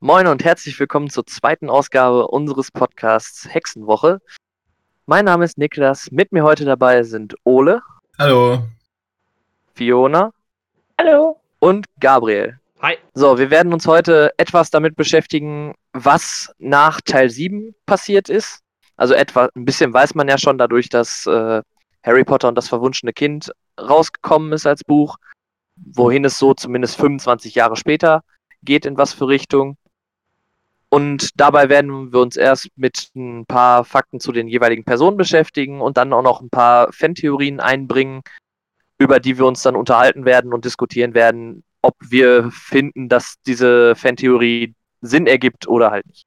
Moin und herzlich willkommen zur zweiten Ausgabe unseres Podcasts Hexenwoche. Mein Name ist Niklas, mit mir heute dabei sind Ole. Hallo. Fiona. Hallo. Und Gabriel. Hi. So, wir werden uns heute etwas damit beschäftigen, was nach Teil 7 passiert ist. Also etwa, ein bisschen weiß man ja schon dadurch, dass äh, Harry Potter und das verwunschene Kind rausgekommen ist als Buch, wohin es so zumindest 25 Jahre später geht, in was für Richtung. Und dabei werden wir uns erst mit ein paar Fakten zu den jeweiligen Personen beschäftigen und dann auch noch ein paar Fantheorien einbringen, über die wir uns dann unterhalten werden und diskutieren werden, ob wir finden, dass diese Fantheorie Sinn ergibt oder halt nicht.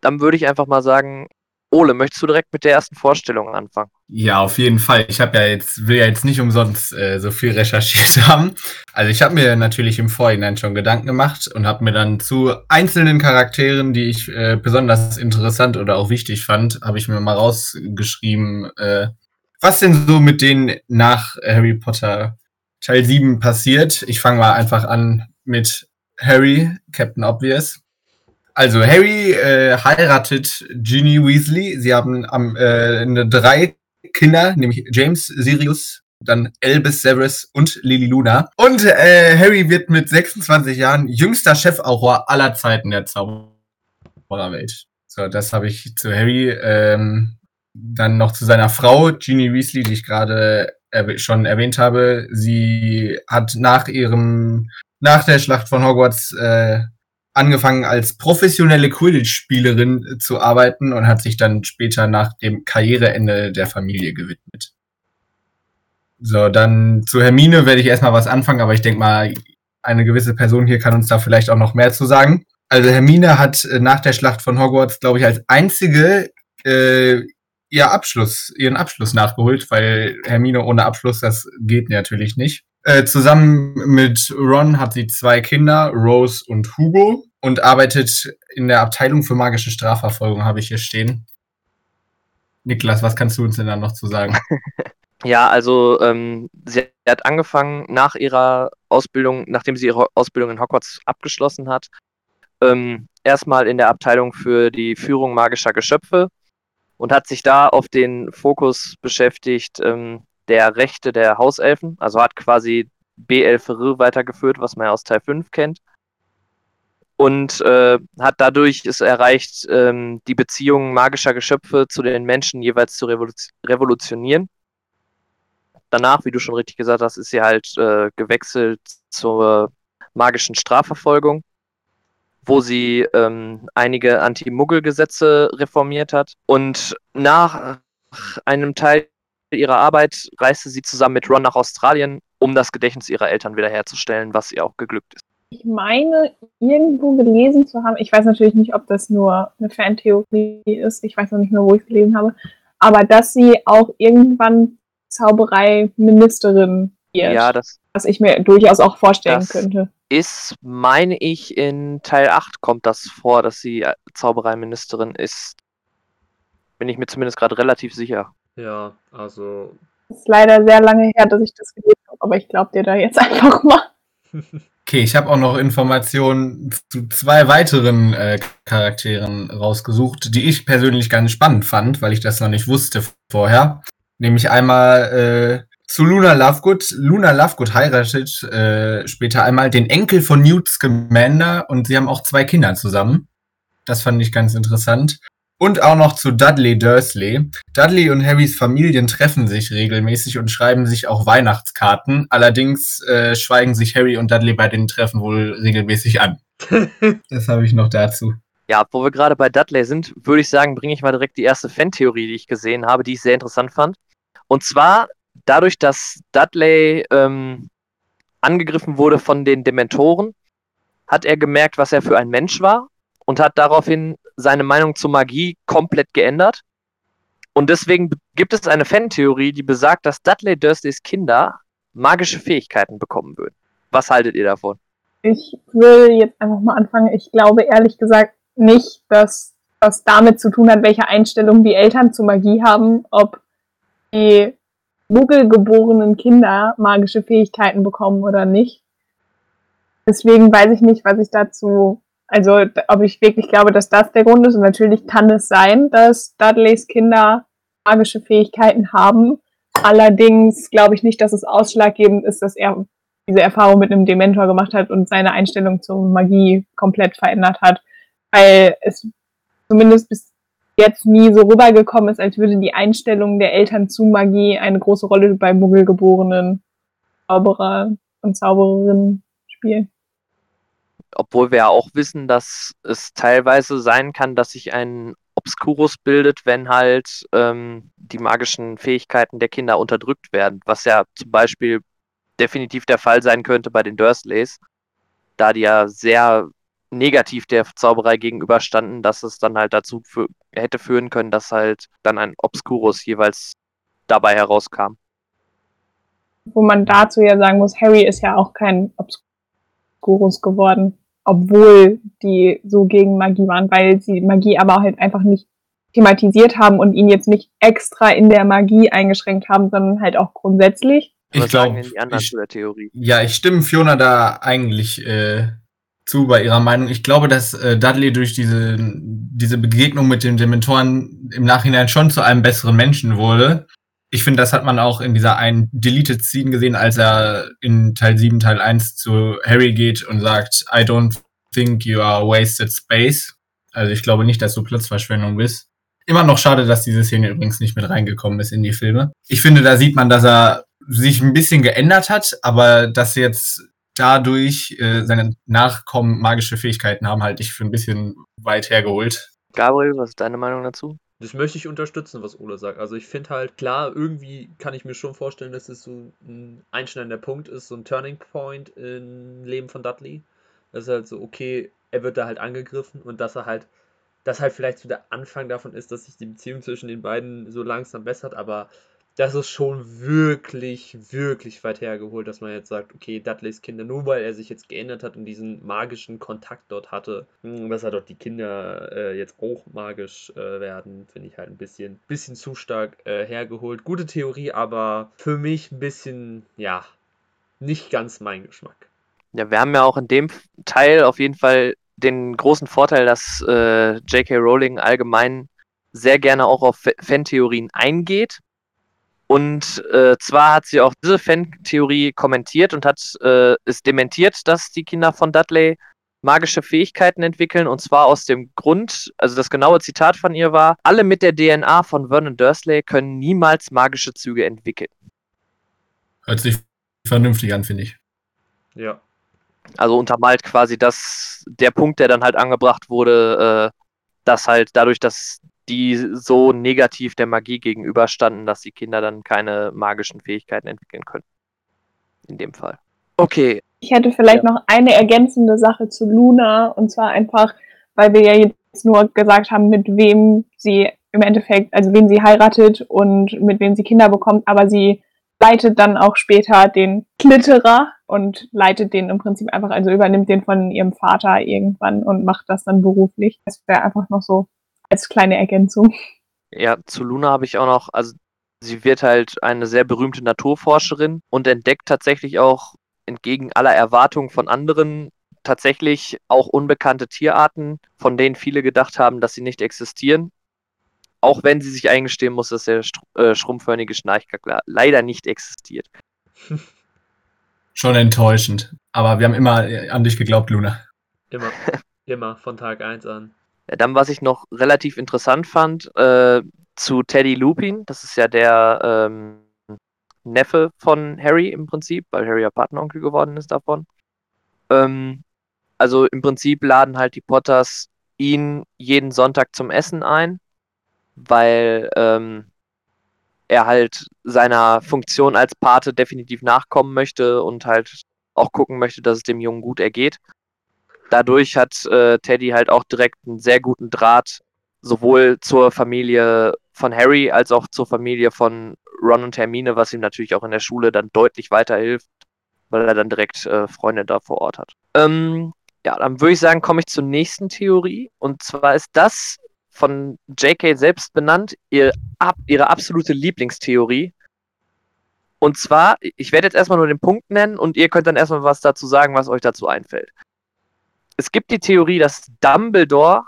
Dann würde ich einfach mal sagen, Ole, möchtest du direkt mit der ersten Vorstellung anfangen? Ja, auf jeden Fall. Ich habe ja jetzt, will ja jetzt nicht umsonst äh, so viel recherchiert haben. Also ich habe mir natürlich im Vorhinein schon Gedanken gemacht und habe mir dann zu einzelnen Charakteren, die ich äh, besonders interessant oder auch wichtig fand, habe ich mir mal rausgeschrieben, äh, was denn so mit denen nach Harry Potter Teil 7 passiert. Ich fange mal einfach an mit Harry, Captain Obvious. Also Harry äh, heiratet Ginny Weasley. Sie haben am, äh, drei Kinder, nämlich James, Sirius, dann Albus Severus und Lily Luna. Und äh, Harry wird mit 26 Jahren jüngster Chefauror aller Zeiten der Zaubererwelt. So, das habe ich zu Harry. Ähm, dann noch zu seiner Frau, Ginny Weasley, die ich gerade erw schon erwähnt habe. Sie hat nach ihrem, nach der Schlacht von Hogwarts äh, angefangen als professionelle Quidditch-Spielerin zu arbeiten und hat sich dann später nach dem Karriereende der Familie gewidmet. So, dann zu Hermine werde ich erstmal was anfangen, aber ich denke mal, eine gewisse Person hier kann uns da vielleicht auch noch mehr zu sagen. Also Hermine hat äh, nach der Schlacht von Hogwarts, glaube ich, als einzige äh, ihr Abschluss, ihren Abschluss nachgeholt, weil Hermine ohne Abschluss, das geht natürlich nicht. Äh, zusammen mit Ron hat sie zwei Kinder, Rose und Hugo, und arbeitet in der Abteilung für magische Strafverfolgung, habe ich hier stehen. Niklas, was kannst du uns denn da noch zu sagen? Ja, also ähm, sie hat angefangen nach ihrer Ausbildung, nachdem sie ihre Ausbildung in Hogwarts abgeschlossen hat, ähm, erstmal in der Abteilung für die Führung magischer Geschöpfe und hat sich da auf den Fokus beschäftigt, ähm, der Rechte der Hauselfen, also hat quasi B11 weitergeführt, was man ja aus Teil 5 kennt. Und äh, hat dadurch es erreicht, ähm, die Beziehungen magischer Geschöpfe zu den Menschen jeweils zu revolutionieren. Danach, wie du schon richtig gesagt hast, ist sie halt äh, gewechselt zur magischen Strafverfolgung, wo sie ähm, einige Anti-Muggel-Gesetze reformiert hat. Und nach einem Teil ihrer Arbeit reiste sie zusammen mit Ron nach Australien, um das Gedächtnis ihrer Eltern wiederherzustellen, was ihr auch geglückt ist. Ich meine, irgendwo gelesen zu haben, ich weiß natürlich nicht, ob das nur eine Fantheorie ist, ich weiß noch nicht mehr, wo ich es gelesen habe, aber dass sie auch irgendwann Zauberei-Ministerin wird. Ja, das. Was ich mir durchaus auch vorstellen könnte. Ist, meine ich, in Teil 8 kommt das vor, dass sie Zaubereiministerin ist. Bin ich mir zumindest gerade relativ sicher. Ja, also. Es ist leider sehr lange her, dass ich das gelesen habe, aber ich glaube dir da jetzt einfach mal. Okay, ich habe auch noch Informationen zu zwei weiteren äh, Charakteren rausgesucht, die ich persönlich ganz spannend fand, weil ich das noch nicht wusste vorher. Nämlich einmal äh, zu Luna Lovegood. Luna Lovegood heiratet äh, später einmal den Enkel von Newt Scamander und sie haben auch zwei Kinder zusammen. Das fand ich ganz interessant. Und auch noch zu Dudley Dursley. Dudley und Harrys Familien treffen sich regelmäßig und schreiben sich auch Weihnachtskarten. Allerdings äh, schweigen sich Harry und Dudley bei den Treffen wohl regelmäßig an. das habe ich noch dazu. Ja, wo wir gerade bei Dudley sind, würde ich sagen, bringe ich mal direkt die erste Fan-Theorie, die ich gesehen habe, die ich sehr interessant fand. Und zwar dadurch, dass Dudley ähm, angegriffen wurde von den Dementoren, hat er gemerkt, was er für ein Mensch war und hat daraufhin seine Meinung zur Magie komplett geändert. Und deswegen gibt es eine Fan-Theorie, die besagt, dass Dudley Dursleys Kinder magische Fähigkeiten bekommen würden. Was haltet ihr davon? Ich will jetzt einfach mal anfangen. Ich glaube ehrlich gesagt nicht, dass das damit zu tun hat, welche Einstellung die Eltern zu Magie haben, ob die muggelgeborenen Kinder magische Fähigkeiten bekommen oder nicht. Deswegen weiß ich nicht, was ich dazu Also, ob ich wirklich glaube, dass das der Grund ist. Und natürlich kann es sein, dass Dudleys Kinder magische Fähigkeiten haben. Allerdings glaube ich nicht, dass es ausschlaggebend ist, dass er diese Erfahrung mit einem Dementor gemacht hat und seine Einstellung zur Magie komplett verändert hat. Weil es zumindest bis jetzt nie so rübergekommen ist, als würde die Einstellung der Eltern zu Magie eine große Rolle bei Muggelgeborenen Zauberer und Zaubererinnen spielen obwohl wir ja auch wissen, dass es teilweise sein kann, dass sich ein Obscurus bildet, wenn halt ähm, die magischen Fähigkeiten der Kinder unterdrückt werden, was ja zum Beispiel definitiv der Fall sein könnte bei den Dursleys, da die ja sehr negativ der Zauberei gegenüberstanden, dass es dann halt dazu für, hätte führen können, dass halt dann ein Obscurus jeweils dabei herauskam. Wo man dazu ja sagen muss, Harry ist ja auch kein Obscurus geworden obwohl die so gegen Magie waren, weil sie Magie aber halt einfach nicht thematisiert haben und ihn jetzt nicht extra in der Magie eingeschränkt haben, sondern halt auch grundsätzlich. Ich glaube, ja, ich stimme Fiona da eigentlich äh, zu bei ihrer Meinung. Ich glaube, dass äh, Dudley durch diese, diese Begegnung mit den Dementoren im Nachhinein schon zu einem besseren Menschen wurde ich finde, das hat man auch in dieser einen Deleted Scene gesehen, als er in Teil 7, Teil 1 zu Harry geht und sagt, I don't think you are wasted space. Also ich glaube nicht, dass du Platzverschwendung bist. Immer noch schade, dass diese Szene übrigens nicht mit reingekommen ist in die Filme. Ich finde, da sieht man, dass er sich ein bisschen geändert hat, aber dass jetzt dadurch äh, seine Nachkommen magische Fähigkeiten haben, halte ich für ein bisschen weit hergeholt. Gabriel, was ist deine Meinung dazu? Das möchte ich unterstützen, was Ole sagt. Also ich finde halt, klar, irgendwie kann ich mir schon vorstellen, dass es so ein einschneidender Punkt ist, so ein Turning Point im Leben von Dudley. Das ist halt so, okay, er wird da halt angegriffen und dass er halt, dass halt vielleicht so der Anfang davon ist, dass sich die Beziehung zwischen den beiden so langsam bessert, aber das ist schon wirklich, wirklich weit hergeholt, dass man jetzt sagt, okay, Dudleys Kinder, nur weil er sich jetzt geändert hat und diesen magischen Kontakt dort hatte, hm, dass er dort die Kinder äh, jetzt auch magisch äh, werden, finde ich halt ein bisschen, bisschen zu stark äh, hergeholt. Gute Theorie, aber für mich ein bisschen, ja, nicht ganz mein Geschmack. Ja, wir haben ja auch in dem Teil auf jeden Fall den großen Vorteil, dass äh, J.K. Rowling allgemein sehr gerne auch auf Fantheorien eingeht und äh, zwar hat sie auch diese Fan-Theorie kommentiert und hat äh, es dementiert, dass die Kinder von Dudley magische Fähigkeiten entwickeln. Und zwar aus dem Grund, also das genaue Zitat von ihr war, alle mit der DNA von Vernon Dursley können niemals magische Züge entwickeln. Hört sich vernünftig an, finde ich. Ja. Also untermalt quasi das, der Punkt, der dann halt angebracht wurde, äh, dass halt dadurch, dass die so negativ der Magie gegenüberstanden, dass die Kinder dann keine magischen Fähigkeiten entwickeln können. In dem Fall. Okay. Ich hätte vielleicht ja. noch eine ergänzende Sache zu Luna, und zwar einfach, weil wir ja jetzt nur gesagt haben, mit wem sie im Endeffekt, also wen sie heiratet und mit wem sie Kinder bekommt, aber sie leitet dann auch später den Klitterer und leitet den im Prinzip einfach, also übernimmt den von ihrem Vater irgendwann und macht das dann beruflich. Das wäre einfach noch so als kleine Ergänzung. Ja, zu Luna habe ich auch noch, also sie wird halt eine sehr berühmte Naturforscherin und entdeckt tatsächlich auch entgegen aller Erwartungen von anderen tatsächlich auch unbekannte Tierarten, von denen viele gedacht haben, dass sie nicht existieren. Auch wenn sie sich eingestehen muss, dass der äh, schrumpfhörnige Schnarchkackler leider nicht existiert. Schon enttäuschend. Aber wir haben immer an dich geglaubt, Luna. Immer. Immer, von Tag 1 an. Dann, was ich noch relativ interessant fand, äh, zu Teddy Lupin, das ist ja der ähm, Neffe von Harry im Prinzip, weil Harry ja Patenonkel geworden ist davon. Ähm, also im Prinzip laden halt die Potters ihn jeden Sonntag zum Essen ein, weil ähm, er halt seiner Funktion als Pate definitiv nachkommen möchte und halt auch gucken möchte, dass es dem Jungen gut ergeht dadurch hat äh, Teddy halt auch direkt einen sehr guten Draht sowohl zur Familie von Harry als auch zur Familie von Ron und Hermine, was ihm natürlich auch in der Schule dann deutlich weiterhilft, weil er dann direkt äh, Freunde da vor Ort hat. Ähm, ja, dann würde ich sagen, komme ich zur nächsten Theorie. Und zwar ist das von JK selbst benannt, ihr, ab, ihre absolute Lieblingstheorie. Und zwar, ich werde jetzt erstmal nur den Punkt nennen und ihr könnt dann erstmal was dazu sagen, was euch dazu einfällt. Es gibt die Theorie, dass Dumbledore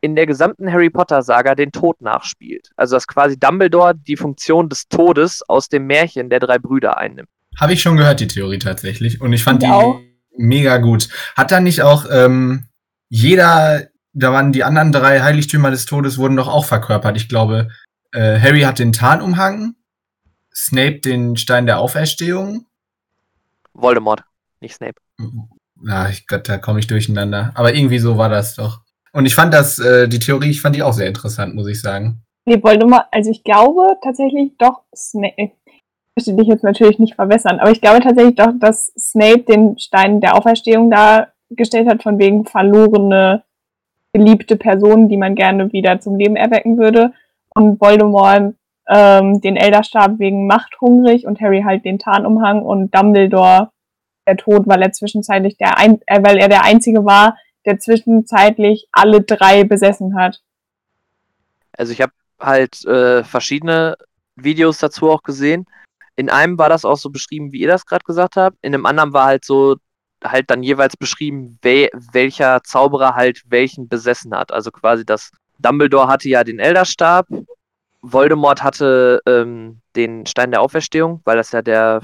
in der gesamten Harry Potter-Saga den Tod nachspielt. Also dass quasi Dumbledore die Funktion des Todes aus dem Märchen der drei Brüder einnimmt. Habe ich schon gehört, die Theorie tatsächlich. Und ich fand Ich die mega gut. Hat da nicht auch ähm, jeder, da waren die anderen drei Heiligtümer des Todes, wurden doch auch verkörpert. Ich glaube, äh, Harry hat den Tarnumhang, Snape den Stein der Auferstehung. Voldemort, nicht Snape. Ja, ich Gott, da komme ich durcheinander. Aber irgendwie so war das doch. Und ich fand das, äh, die Theorie, ich fand die auch sehr interessant, muss ich sagen. Nee, Voldemort, also ich glaube tatsächlich doch Snape. Ich möchte dich jetzt natürlich nicht verwässern, aber ich glaube tatsächlich doch, dass Snape den Stein der Auferstehung dargestellt hat, von wegen verlorene, geliebte Personen, die man gerne wieder zum Leben erwecken würde. Und Voldemort ähm, den Elderstab wegen Macht hungrig und Harry halt den Tarnumhang und Dumbledore der Tod, weil er zwischenzeitlich der ein äh, weil er der Einzige war, der zwischenzeitlich alle drei besessen hat. Also ich habe halt äh, verschiedene Videos dazu auch gesehen. In einem war das auch so beschrieben, wie ihr das gerade gesagt habt. In dem anderen war halt so halt dann jeweils beschrieben, wel welcher Zauberer halt welchen besessen hat. Also quasi das Dumbledore hatte ja den Elderstab, Voldemort hatte ähm, den Stein der Auferstehung, weil das ja der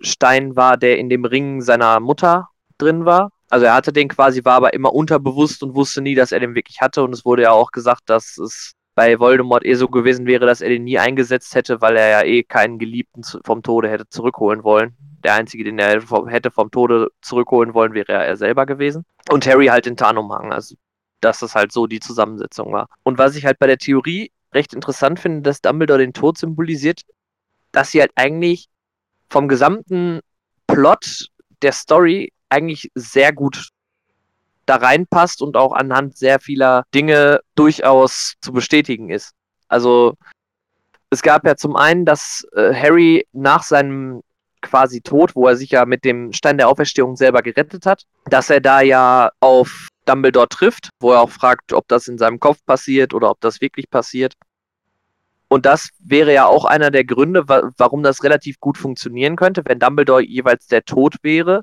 Stein war, der in dem Ring seiner Mutter drin war. Also er hatte den quasi, war aber immer unterbewusst und wusste nie, dass er den wirklich hatte. Und es wurde ja auch gesagt, dass es bei Voldemort eh so gewesen wäre, dass er den nie eingesetzt hätte, weil er ja eh keinen Geliebten vom Tode hätte zurückholen wollen. Der einzige, den er hätte vom Tode zurückholen wollen, wäre ja er selber gewesen. Und Harry halt den Tarnumhang, also dass das halt so die Zusammensetzung war. Und was ich halt bei der Theorie recht interessant finde, dass Dumbledore den Tod symbolisiert, dass sie halt eigentlich vom gesamten Plot der Story eigentlich sehr gut da reinpasst und auch anhand sehr vieler Dinge durchaus zu bestätigen ist. Also es gab ja zum einen, dass äh, Harry nach seinem quasi Tod, wo er sich ja mit dem Stein der Auferstehung selber gerettet hat, dass er da ja auf Dumbledore trifft, wo er auch fragt, ob das in seinem Kopf passiert oder ob das wirklich passiert. Und das wäre ja auch einer der Gründe, wa warum das relativ gut funktionieren könnte, wenn Dumbledore jeweils der Tod wäre,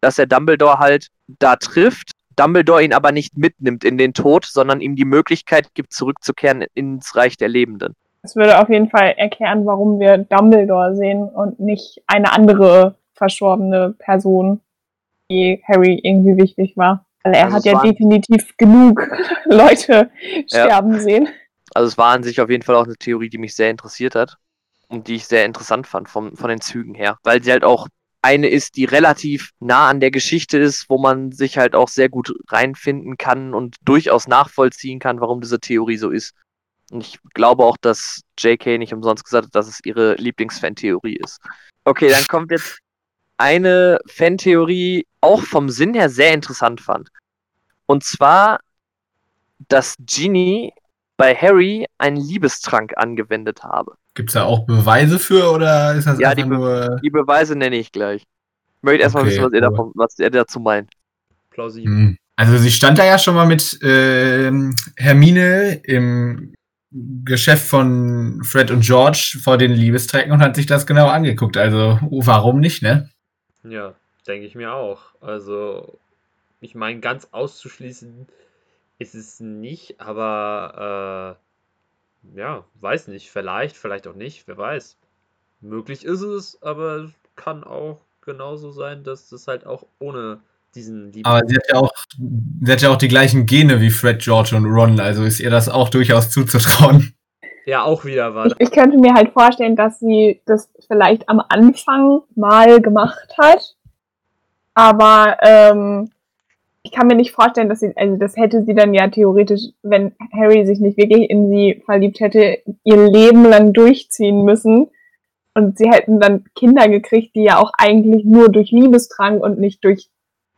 dass er Dumbledore halt da trifft, Dumbledore ihn aber nicht mitnimmt in den Tod, sondern ihm die Möglichkeit gibt, zurückzukehren ins Reich der Lebenden. Das würde auf jeden Fall erklären, warum wir Dumbledore sehen und nicht eine andere verstorbene Person, die Harry irgendwie wichtig war. Weil er Also hat ja definitiv genug Leute sterben sehen. Also es war an sich auf jeden Fall auch eine Theorie, die mich sehr interessiert hat und die ich sehr interessant fand vom, von den Zügen her, weil sie halt auch eine ist, die relativ nah an der Geschichte ist, wo man sich halt auch sehr gut reinfinden kann und durchaus nachvollziehen kann, warum diese Theorie so ist. Und ich glaube auch, dass JK nicht umsonst gesagt hat, dass es ihre Lieblingsfantheorie ist. Okay, dann kommt jetzt eine Fantheorie, auch vom Sinn her sehr interessant fand. Und zwar, dass Ginny bei Harry einen Liebestrank angewendet habe. Gibt es da auch Beweise für oder ist das Ja, die einfach Be- nur. Die Beweise nenne ich gleich. Ich möchte erstmal Okay, wissen, was ihr, cool. davon, was ihr dazu meint. Plausibel. Hm. Also sie stand da ja schon mal mit ähm, Hermine im Geschäft von Fred und George vor den Liebestrecken und hat sich das genau angeguckt. Also oh, warum nicht, ne? Ja, denke ich mir auch. Also, ich meine, ganz auszuschließen ist es nicht, aber äh, ja, weiß nicht. Vielleicht, vielleicht auch nicht, wer weiß. Möglich ist es, aber es kann auch genauso sein, dass das halt auch ohne diesen Lieben. Aber sie hat ja auch, sie hat ja auch die gleichen Gene wie Fred, George und Ron, also ist ihr das auch durchaus zuzutrauen. Ja, auch wieder war Ich, ich könnte mir halt vorstellen, dass sie das vielleicht am Anfang mal gemacht hat. Aber ähm, ich kann mir nicht vorstellen, dass sie, also das hätte sie dann ja theoretisch, wenn Harry sich nicht wirklich in sie verliebt hätte, ihr Leben lang durchziehen müssen. Und sie hätten dann Kinder gekriegt, die ja auch eigentlich nur durch Liebestrank und nicht durch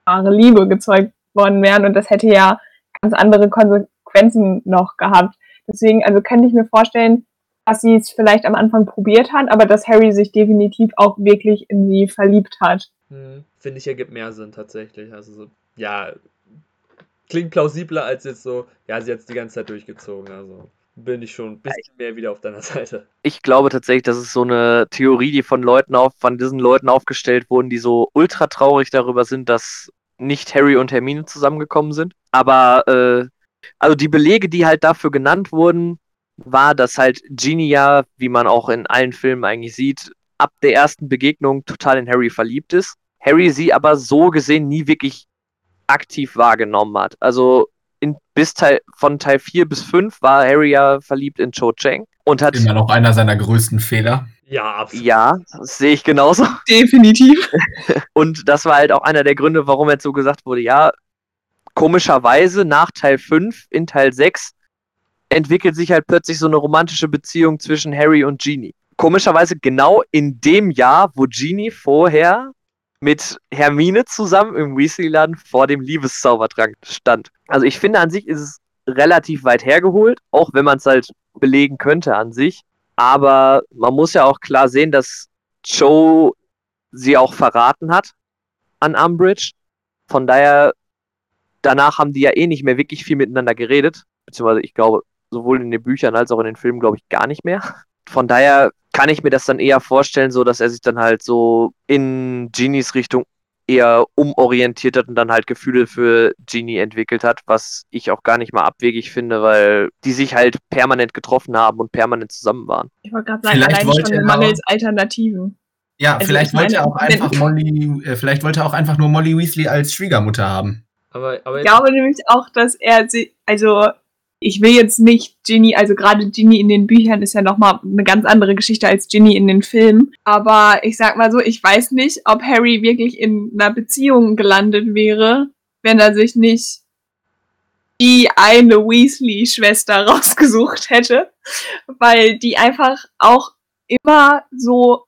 wahre Liebe gezeugt worden wären. Und das hätte ja ganz andere Konsequenzen noch gehabt. Deswegen, also könnte ich mir vorstellen, dass sie es vielleicht am Anfang probiert hat, aber dass Harry sich definitiv auch wirklich in sie verliebt hat. Hm, Finde ich, ergibt mehr Sinn tatsächlich. Also so, ja, klingt plausibler als jetzt so, ja, sie hat es die ganze Zeit durchgezogen. Also bin ich schon ein bisschen mehr wieder auf deiner Seite. Ich glaube tatsächlich, das ist so eine Theorie, die von Leuten auf, von diesen Leuten aufgestellt wurden, die so ultra traurig darüber sind, dass nicht Harry und Hermine zusammengekommen sind. Aber äh, also die Belege, die halt dafür genannt wurden, war, dass halt Genie ja, wie man auch in allen Filmen eigentlich sieht, ab der ersten Begegnung total in Harry verliebt ist. Harry sie aber so gesehen nie wirklich aktiv wahrgenommen hat. Also in, bis Teil, von Teil 4 bis 5 war Harry ja verliebt in Cho Chang und hat. Immer noch einer seiner größten Fehler. Ja, absolut. Ja, das sehe ich genauso. Definitiv. und das war halt auch einer der Gründe, warum jetzt so gesagt wurde, ja, komischerweise nach Teil 5 in Teil 6 entwickelt sich halt plötzlich so eine romantische Beziehung zwischen Harry und Genie. Komischerweise genau in dem Jahr, wo Genie vorher mit Hermine zusammen im Weasley-Laden vor dem Liebeszaubertrank stand. Also ich finde an sich ist es relativ weit hergeholt, auch wenn man es halt belegen könnte an sich. Aber man muss ja auch klar sehen, dass Joe sie auch verraten hat an Umbridge. Von daher, danach haben die ja eh nicht mehr wirklich viel miteinander geredet. Beziehungsweise ich glaube, sowohl in den Büchern als auch in den Filmen, glaube ich, gar nicht mehr. Von daher kann ich mir das dann eher vorstellen, so dass er sich dann halt so in Genies Richtung eher umorientiert hat und dann halt Gefühle für Genie entwickelt hat, was ich auch gar nicht mal abwegig finde, weil die sich halt permanent getroffen haben und permanent zusammen waren. Ich wollte gerade sagen, vielleicht allein schon mangels Alternativen. Ja, also vielleicht wollte er auch einfach Molly, äh, vielleicht wollte er auch einfach nur Molly Weasley als Schwiegermutter haben. Aber, aber ich glaube nämlich auch, dass er sie, also ich will jetzt nicht Ginny, also gerade Ginny in den Büchern ist ja nochmal eine ganz andere Geschichte als Ginny in den Filmen. Aber ich sag mal so, ich weiß nicht, ob Harry wirklich in einer Beziehung gelandet wäre, wenn er sich nicht die eine Weasley-Schwester rausgesucht hätte. Weil die einfach auch immer so,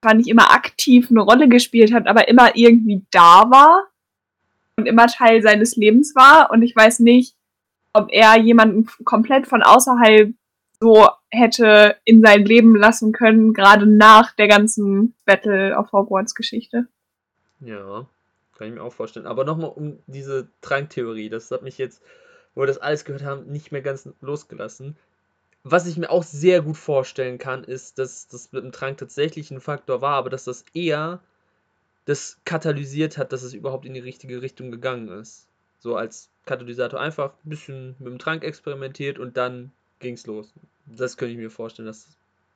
zwar nicht immer aktiv eine Rolle gespielt hat, aber immer irgendwie da war und immer Teil seines Lebens war. Und ich weiß nicht, ob er jemanden komplett von außerhalb so hätte in sein Leben lassen können, gerade nach der ganzen Battle of Hogwarts Geschichte. Ja, kann ich mir auch vorstellen. Aber nochmal um diese Tranktheorie, das hat mich jetzt, wo wir das alles gehört haben, nicht mehr ganz losgelassen. Was ich mir auch sehr gut vorstellen kann, ist, dass das mit dem Trank tatsächlich ein Faktor war, aber dass das eher das katalysiert hat, dass es überhaupt in die richtige Richtung gegangen ist. So als Katalysator einfach ein bisschen mit dem Trank experimentiert und dann ging's los. Das könnte ich mir vorstellen, dass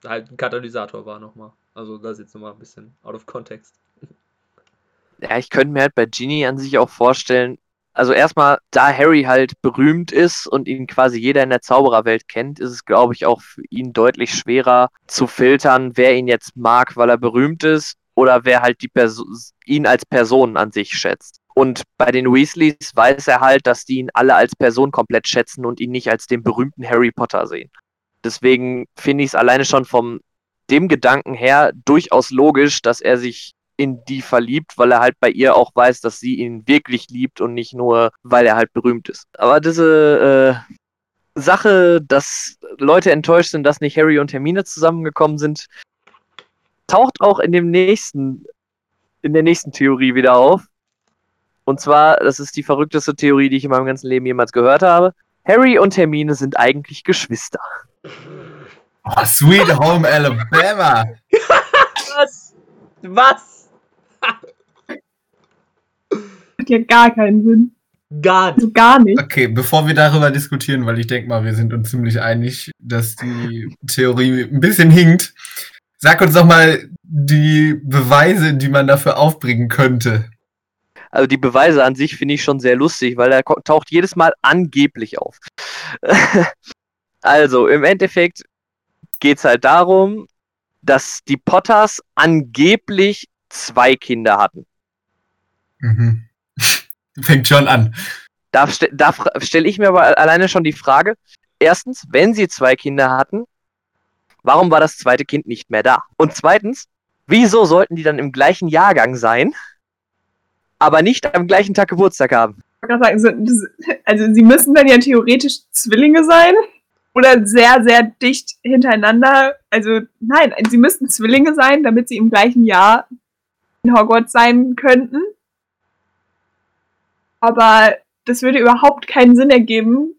halt ein Katalysator war nochmal. Also das jetzt nochmal ein bisschen out of context. Ja, ich könnte mir halt bei Genie an sich auch vorstellen, also erstmal, da Harry halt berühmt ist und ihn quasi jeder in der Zaubererwelt kennt, ist es, glaube ich, auch für ihn deutlich schwerer zu filtern, wer ihn jetzt mag, weil er berühmt ist oder wer halt die Perso ihn als Person an sich schätzt. Und bei den Weasleys weiß er halt, dass die ihn alle als Person komplett schätzen und ihn nicht als den berühmten Harry Potter sehen. Deswegen finde ich es alleine schon vom dem Gedanken her durchaus logisch, dass er sich in die verliebt, weil er halt bei ihr auch weiß, dass sie ihn wirklich liebt und nicht nur, weil er halt berühmt ist. Aber diese äh, Sache, dass Leute enttäuscht sind, dass nicht Harry und Hermine zusammengekommen sind, taucht auch in dem nächsten, in der nächsten Theorie wieder auf. Und zwar, das ist die verrückteste Theorie, die ich in meinem ganzen Leben jemals gehört habe. Harry und Hermine sind eigentlich Geschwister. Oh, Sweet Home Alabama. Was? Was? Hat ja gar keinen Sinn. Gar nicht. Also gar nicht. Okay, bevor wir darüber diskutieren, weil ich denke mal, wir sind uns ziemlich einig, dass die Theorie ein bisschen hinkt. Sag uns doch mal die Beweise, die man dafür aufbringen könnte. Also die Beweise an sich finde ich schon sehr lustig, weil er taucht jedes Mal angeblich auf. also im Endeffekt geht es halt darum, dass die Potters angeblich zwei Kinder hatten. Mhm. Fängt schon an. Da, da stelle ich mir aber alleine schon die Frage, erstens, wenn sie zwei Kinder hatten, warum war das zweite Kind nicht mehr da? Und zweitens, wieso sollten die dann im gleichen Jahrgang sein? Aber nicht am gleichen Tag Geburtstag haben. Also sie müssen dann ja theoretisch Zwillinge sein oder sehr, sehr dicht hintereinander. Also nein, sie müssten Zwillinge sein, damit sie im gleichen Jahr in Hogwarts sein könnten. Aber das würde überhaupt keinen Sinn ergeben,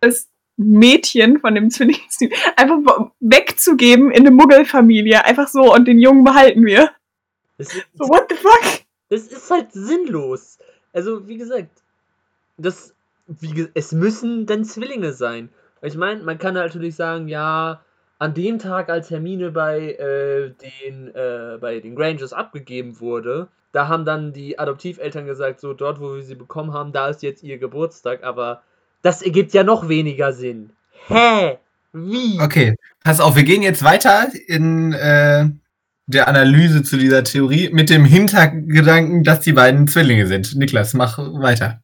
das Mädchen von dem Zwillingsteam einfach wegzugeben in eine Muggelfamilie. Einfach so und den Jungen behalten wir. So, what the fuck? Das ist halt sinnlos. Also, wie gesagt, das, wie, es müssen dann Zwillinge sein. Ich meine, man kann natürlich sagen, ja, an dem Tag, als Hermine bei, äh, den, äh, bei den Grangers abgegeben wurde, da haben dann die Adoptiveltern gesagt, so dort, wo wir sie bekommen haben, da ist jetzt ihr Geburtstag, aber das ergibt ja noch weniger Sinn. Hä? Wie? Okay, pass auf, wir gehen jetzt weiter in äh, der Analyse zu dieser Theorie mit dem Hintergedanken, dass die beiden Zwillinge sind. Niklas, mach weiter.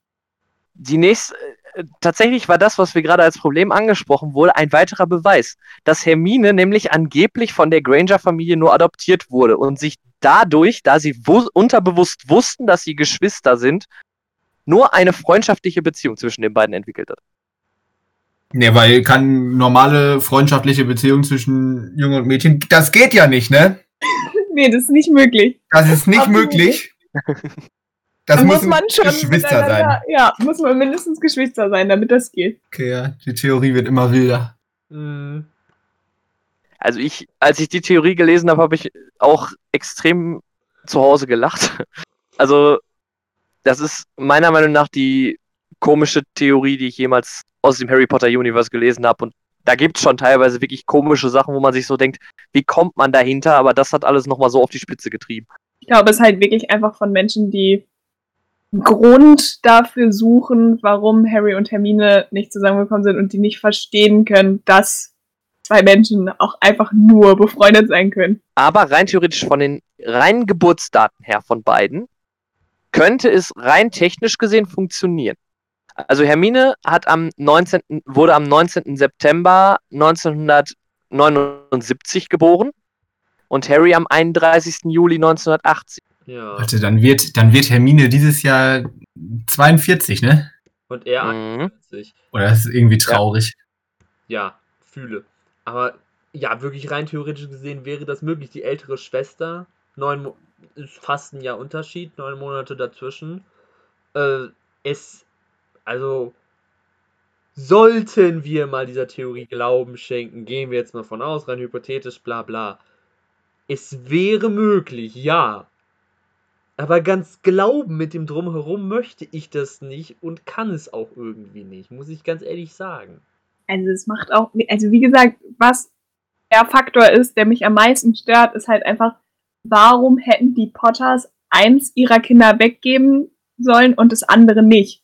Die nächste, äh, tatsächlich war das, was wir gerade als Problem angesprochen wurde, ein weiterer Beweis, dass Hermine nämlich angeblich von der Granger-Familie nur adoptiert wurde und sich dadurch, da sie wu unterbewusst wussten, dass sie Geschwister sind, nur eine freundschaftliche Beziehung zwischen den beiden entwickelt hat. Ne, weil kann normale freundschaftliche Beziehung zwischen Junge und Mädchen, das geht ja nicht, ne? Nee, das ist nicht möglich. Das ist nicht Absolut. möglich. Das Dann muss man schon Geschwister sein. Ja, muss man mindestens Geschwister sein, damit das geht. Okay, ja, die Theorie wird immer wilder. Hm, Also ich, als ich die Theorie gelesen habe, habe ich auch extrem zu Hause gelacht. Also das ist meiner Meinung nach die komische Theorie, die ich jemals aus dem Harry Potter Universe gelesen habe. Und da gibt es schon teilweise wirklich komische Sachen, wo man sich so denkt, wie kommt man dahinter? Aber das hat alles nochmal so auf die Spitze getrieben. Ich glaube, es ist halt wirklich einfach von Menschen, die einen Grund dafür suchen, warum Harry und Hermine nicht zusammengekommen sind und die nicht verstehen können, dass zwei Menschen auch einfach nur befreundet sein können. Aber rein theoretisch von den reinen Geburtsdaten her von beiden könnte es rein technisch gesehen funktionieren. Also Hermine hat am 19., wurde am 19. September 1979 geboren und Harry am 31. Juli 1980. ja. Warte, dann wird, dann wird Hermine dieses Jahr 42, ne? Und er Mhm. 41. Oder das ist irgendwie traurig. Ja, fühle. Aber ja, wirklich rein theoretisch gesehen wäre das möglich. Die ältere Schwester, neun Mo ist fast ein Jahr Unterschied, neun Monate dazwischen. Äh, es, also, sollten wir mal dieser Theorie Glauben schenken, gehen wir jetzt mal von aus, rein hypothetisch, bla bla. Es wäre möglich, ja. Aber ganz glauben mit dem Drumherum möchte ich das nicht und kann es auch irgendwie nicht, muss ich ganz ehrlich sagen. Also es macht auch, also wie gesagt, was der Faktor ist, der mich am meisten stört, ist halt einfach, warum hätten die Potters eins ihrer Kinder weggeben sollen und das andere nicht?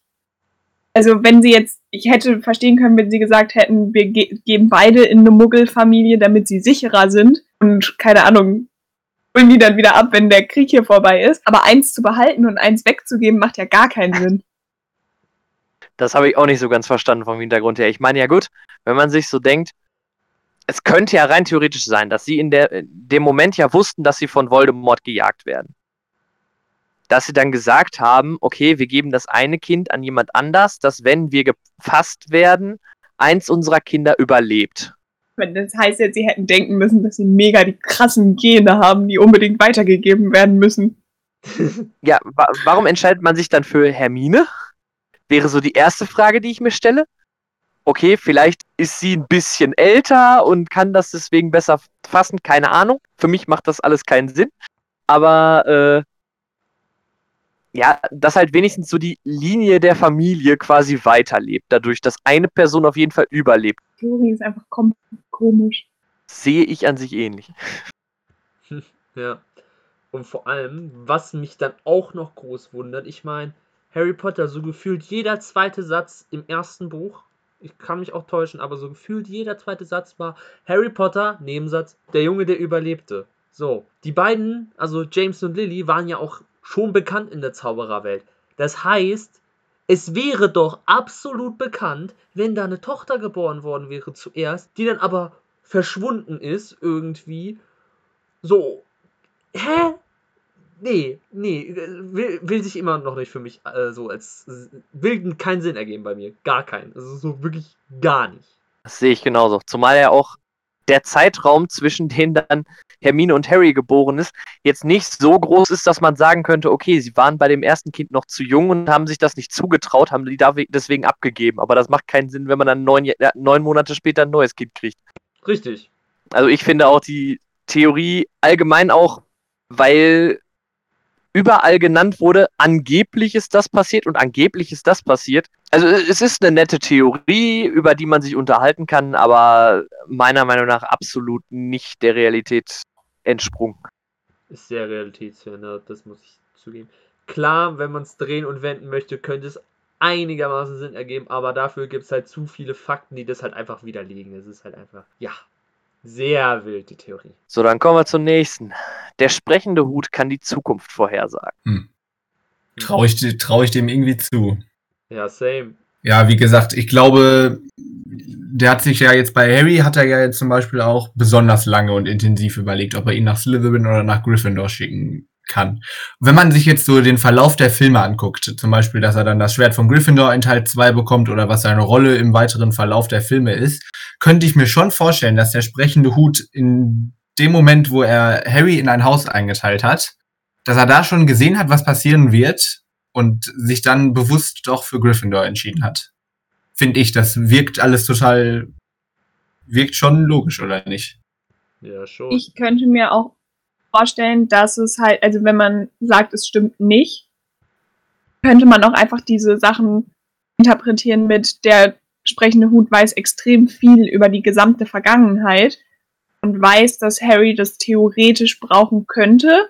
Also wenn sie jetzt, ich hätte verstehen können, wenn sie gesagt hätten, wir ge geben beide in eine Muggelfamilie, damit sie sicherer sind und keine Ahnung, holen die dann wieder ab, wenn der Krieg hier vorbei ist. Aber eins zu behalten und eins wegzugeben, macht ja gar keinen Sinn. Das habe ich auch nicht so ganz verstanden vom Hintergrund her. Ich meine, ja gut, wenn man sich so denkt, es könnte ja rein theoretisch sein, dass sie in der, in dem Moment ja wussten, dass sie von Voldemort gejagt werden. Dass sie dann gesagt haben, okay, wir geben das eine Kind an jemand anders, dass wenn wir gefasst werden, eins unserer Kinder überlebt. Wenn Das heißt jetzt, sie hätten denken müssen, dass sie mega die krassen Gene haben, die unbedingt weitergegeben werden müssen. Ja, wa warum entscheidet man sich dann für Hermine? Wäre so die erste Frage, die ich mir stelle. Okay, vielleicht ist sie ein bisschen älter und kann das deswegen besser fassen, keine Ahnung. Für mich macht das alles keinen Sinn. Aber äh, ja, dass halt wenigstens so die Linie der Familie quasi weiterlebt, dadurch, dass eine Person auf jeden Fall überlebt, Theorie ist einfach komisch. sehe ich an sich ähnlich. Ja. Und vor allem, was mich dann auch noch groß wundert, ich meine, Harry Potter, so gefühlt jeder zweite Satz im ersten Buch, ich kann mich auch täuschen, aber so gefühlt jeder zweite Satz war Harry Potter, Nebensatz, der Junge, der überlebte. So, die beiden, also James und Lily, waren ja auch schon bekannt in der Zaubererwelt. Das heißt, es wäre doch absolut bekannt, wenn da eine Tochter geboren worden wäre zuerst, die dann aber verschwunden ist irgendwie. So, hä? Nee, nee, will, will sich immer noch nicht für mich äh, so als will keinen Sinn ergeben bei mir. Gar keinen. Also so wirklich gar nicht. Das sehe ich genauso. Zumal ja auch der Zeitraum, zwischen denen dann Hermine und Harry geboren ist, jetzt nicht so groß ist, dass man sagen könnte, okay, sie waren bei dem ersten Kind noch zu jung und haben sich das nicht zugetraut, haben die deswegen abgegeben. Aber das macht keinen Sinn, wenn man dann neun, ja, neun Monate später ein neues Kind kriegt. Richtig. Also ich finde auch die Theorie allgemein auch, weil überall genannt wurde, angeblich ist das passiert und angeblich ist das passiert. Also es ist eine nette Theorie, über die man sich unterhalten kann, aber meiner Meinung nach absolut nicht der Realität entsprungen. Ist sehr realitätsfern, das muss ich zugeben. Klar, wenn man es drehen und wenden möchte, könnte es einigermaßen Sinn ergeben, aber dafür gibt es halt zu viele Fakten, die das halt einfach widerlegen. Es ist halt einfach, ja, sehr wild, die Theorie. So, dann kommen wir zum nächsten. Der sprechende Hut kann die Zukunft vorhersagen. Hm. Traue ich, trau ich dem irgendwie zu. Ja, same. Ja, wie gesagt, ich glaube, der hat sich ja jetzt bei Harry, hat er ja jetzt zum Beispiel auch besonders lange und intensiv überlegt, ob er ihn nach Slytherin oder nach Gryffindor schicken kann. Wenn man sich jetzt so den Verlauf der Filme anguckt, zum Beispiel, dass er dann das Schwert von Gryffindor in Teil 2 bekommt oder was seine Rolle im weiteren Verlauf der Filme ist, könnte ich mir schon vorstellen, dass der sprechende Hut in dem Moment, wo er Harry in ein Haus eingeteilt hat, dass er da schon gesehen hat, was passieren wird und sich dann bewusst doch für Gryffindor entschieden hat. Finde ich, das wirkt alles total, wirkt schon logisch, oder nicht? Ja, schon. Ich könnte mir auch vorstellen, dass es halt, also wenn man sagt, es stimmt nicht, könnte man auch einfach diese Sachen interpretieren mit der sprechende Hut weiß extrem viel über die gesamte Vergangenheit und weiß, dass Harry das theoretisch brauchen könnte,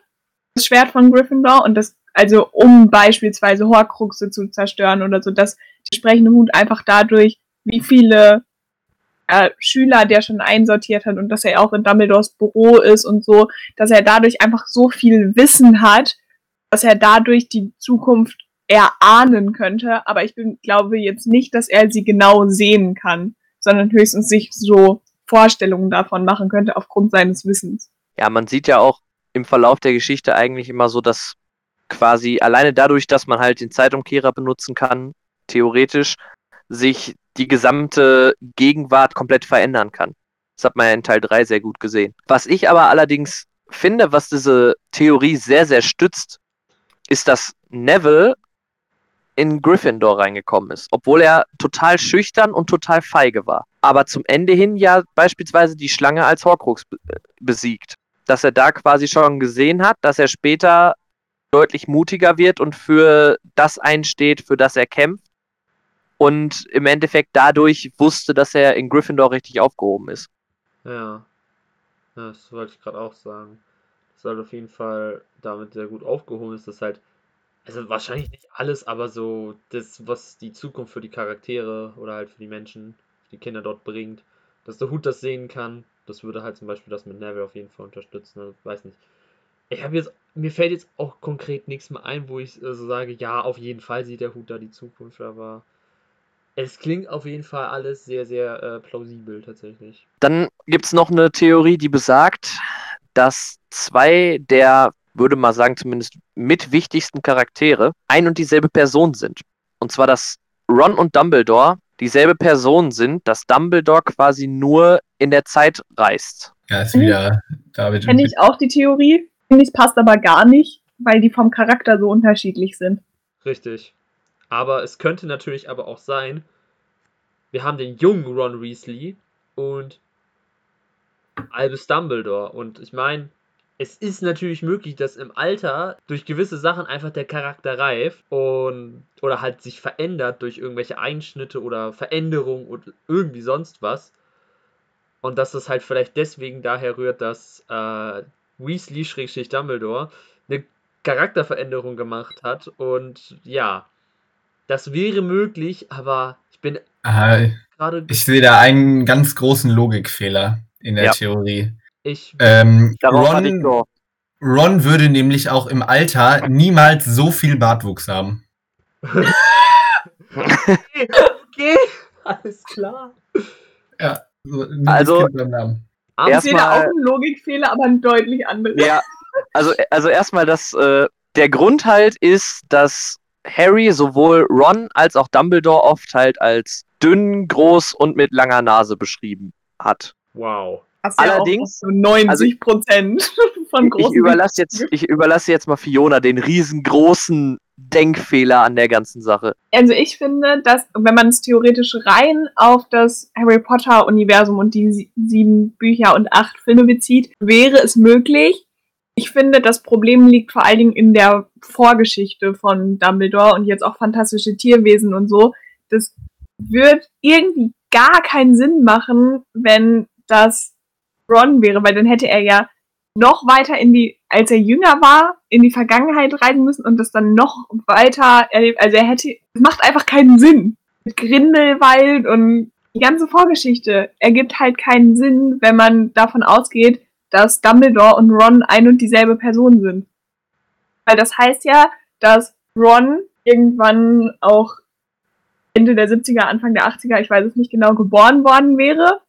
das Schwert von Gryffindor und das also um beispielsweise Horcruxe zu zerstören oder so, dass der sprechende Hut einfach dadurch, wie viele äh, Schüler der schon einsortiert hat und dass er auch in Dumbledores Büro ist und so, dass er dadurch einfach so viel Wissen hat, dass er dadurch die Zukunft erahnen könnte. Aber ich bin, glaube jetzt nicht, dass er sie genau sehen kann, sondern höchstens sich so Vorstellungen davon machen könnte aufgrund seines Wissens. Ja, man sieht ja auch im Verlauf der Geschichte eigentlich immer so, dass quasi alleine dadurch, dass man halt den Zeitumkehrer benutzen kann, theoretisch sich die gesamte Gegenwart komplett verändern kann. Das hat man ja in Teil 3 sehr gut gesehen. Was ich aber allerdings finde, was diese Theorie sehr, sehr stützt, ist, dass Neville in Gryffindor reingekommen ist, obwohl er total schüchtern und total feige war. Aber zum Ende hin ja beispielsweise die Schlange als Horcrux besiegt. Dass er da quasi schon gesehen hat, dass er später deutlich mutiger wird und für das einsteht, für das er kämpft und im Endeffekt dadurch wusste, dass er in Gryffindor richtig aufgehoben ist. Ja. das wollte ich gerade auch sagen. Dass er halt auf jeden Fall damit sehr gut aufgehoben ist, dass halt, also wahrscheinlich nicht alles, aber so das, was die Zukunft für die Charaktere oder halt für die Menschen, die Kinder dort bringt, dass der Hut das sehen kann, das würde halt zum Beispiel das mit Neville auf jeden Fall unterstützen. Also, weiß nicht. Ich habe jetzt, mir fällt jetzt auch konkret nichts mehr ein, wo ich so also sage, ja, auf jeden Fall sieht der Hut da die Zukunft, aber es klingt auf jeden Fall alles sehr, sehr äh, plausibel tatsächlich. Dann gibt es noch eine Theorie, die besagt, dass zwei der, würde man sagen, zumindest mit wichtigsten Charaktere ein und dieselbe Person sind. Und zwar, dass Ron und Dumbledore dieselbe Person sind, dass Dumbledore quasi nur in der Zeit reist. Ja, ist wieder David. Kenne ich auch die Theorie. Finde ich, passt aber gar nicht, weil die vom Charakter so unterschiedlich sind. Richtig. Aber es könnte natürlich aber auch sein, wir haben den jungen Ron Weasley und Albus Dumbledore. Und ich meine, es ist natürlich möglich, dass im Alter durch gewisse Sachen einfach der Charakter reift und oder halt sich verändert durch irgendwelche Einschnitte oder Veränderungen und irgendwie sonst was. Und dass das halt vielleicht deswegen daher rührt, dass äh, Weasley-Dumbledore eine Charakterveränderung gemacht hat. Und ja, das wäre möglich, aber ich bin gerade. Ich sehe da einen ganz großen Logikfehler in der ja. Theorie. Ich. Ähm, Ron, Ron würde nämlich auch im Alter niemals so viel Bartwuchs haben. okay, okay, alles klar. Ja, also. Ich sehe da auch einen Logikfehler, aber ein deutlich anderes. Ja, also, also erstmal, dass äh, der Grund halt ist, dass Harry sowohl Ron als auch Dumbledore oft halt als dünn, groß und mit langer Nase beschrieben hat. Wow. Das Allerdings ja 90 Prozent also, von großen. Ich überlasse jetzt, ich überlasse jetzt mal Fiona den riesengroßen Denkfehler an der ganzen Sache. Also ich finde, dass wenn man es theoretisch rein auf das Harry Potter Universum und die sieben Bücher und acht Filme bezieht, wäre es möglich, ich finde, das Problem liegt vor allen Dingen in der Vorgeschichte von Dumbledore und jetzt auch fantastische Tierwesen und so. Das wird irgendwie gar keinen Sinn machen, wenn das Ron wäre, weil dann hätte er ja noch weiter in die, als er jünger war, in die Vergangenheit reisen müssen und das dann noch weiter erlebt. Also er hätte, es macht einfach keinen Sinn. Mit Grindelwald und die ganze Vorgeschichte ergibt halt keinen Sinn, wenn man davon ausgeht, dass Dumbledore und Ron ein und dieselbe Person sind. Weil das heißt ja, dass Ron irgendwann auch Ende der 70er, Anfang der 80er, ich weiß es nicht genau, geboren worden wäre,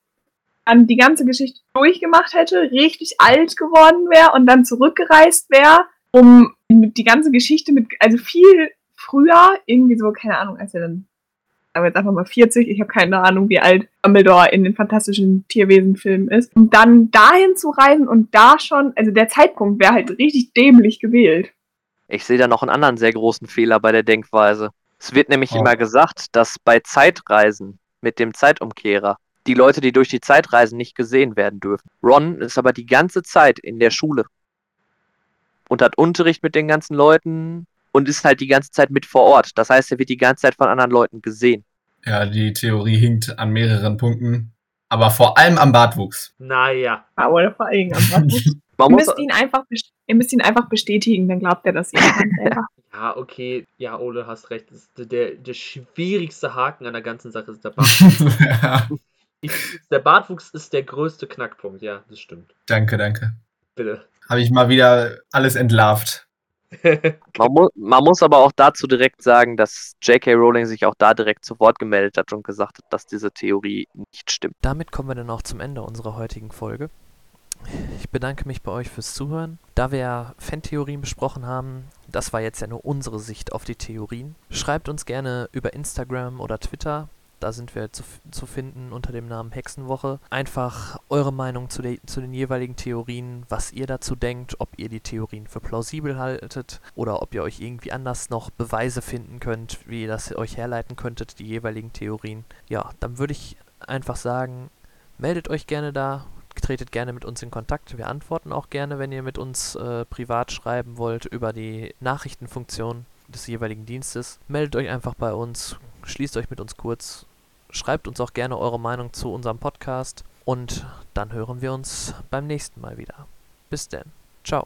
dann die ganze Geschichte durchgemacht hätte, richtig alt geworden wäre und dann zurückgereist wäre, um die ganze Geschichte mit, also viel früher, irgendwie so, keine Ahnung, als er dann wir jetzt einfach mal 40, ich habe keine Ahnung, wie alt Dumbledore in den fantastischen Tierwesen-Filmen ist, um dann dahin zu reisen und da schon, also der Zeitpunkt wäre halt richtig dämlich gewählt. Ich sehe da noch einen anderen sehr großen Fehler bei der Denkweise. Es wird nämlich oh. immer gesagt, dass bei Zeitreisen mit dem Zeitumkehrer die Leute, die durch die Zeit reisen, nicht gesehen werden dürfen. Ron ist aber die ganze Zeit in der Schule und hat Unterricht mit den ganzen Leuten und ist halt die ganze Zeit mit vor Ort. Das heißt, er wird die ganze Zeit von anderen Leuten gesehen. Ja, die Theorie hinkt an mehreren Punkten, aber vor allem am Bartwuchs. Naja. Aber vor allem am Bartwuchs. ihr, müsst ihn einfach, ihr müsst ihn einfach bestätigen, dann glaubt er das selber. Ja, okay. Ja, Ole, hast recht. Der, der schwierigste Haken an der ganzen Sache ist der Bartwuchs. ja. ich, der Bartwuchs ist der größte Knackpunkt, ja, das stimmt. Danke, danke. Bitte. Habe ich mal wieder alles entlarvt man, mu man, muss aber auch dazu direkt sagen, dass J.K. Rowling sich auch da direkt zu Wort gemeldet hat und gesagt hat, dass diese Theorie nicht stimmt. Damit kommen wir dann auch zum Ende unserer heutigen Folge. Ich bedanke mich bei euch fürs Zuhören. Da wir ja Fantheorien besprochen haben, das war jetzt ja nur unsere Sicht auf die Theorien. Schreibt uns gerne über Instagram oder Twitter da sind wir zu, zu finden unter dem Namen Hexenwoche. Einfach eure Meinung zu, de, zu den jeweiligen Theorien, was ihr dazu denkt, ob ihr die Theorien für plausibel haltet oder ob ihr euch irgendwie anders noch Beweise finden könnt, wie ihr das euch herleiten könntet, die jeweiligen Theorien. Ja, dann würde ich einfach sagen, meldet euch gerne da, tretet gerne mit uns in Kontakt. Wir antworten auch gerne, wenn ihr mit uns äh, privat schreiben wollt über die Nachrichtenfunktion des jeweiligen Dienstes. Meldet euch einfach bei uns, schließt euch mit uns kurz, schreibt uns auch gerne eure Meinung zu unserem Podcast und dann hören wir uns beim nächsten Mal wieder. Bis denn. Ciao.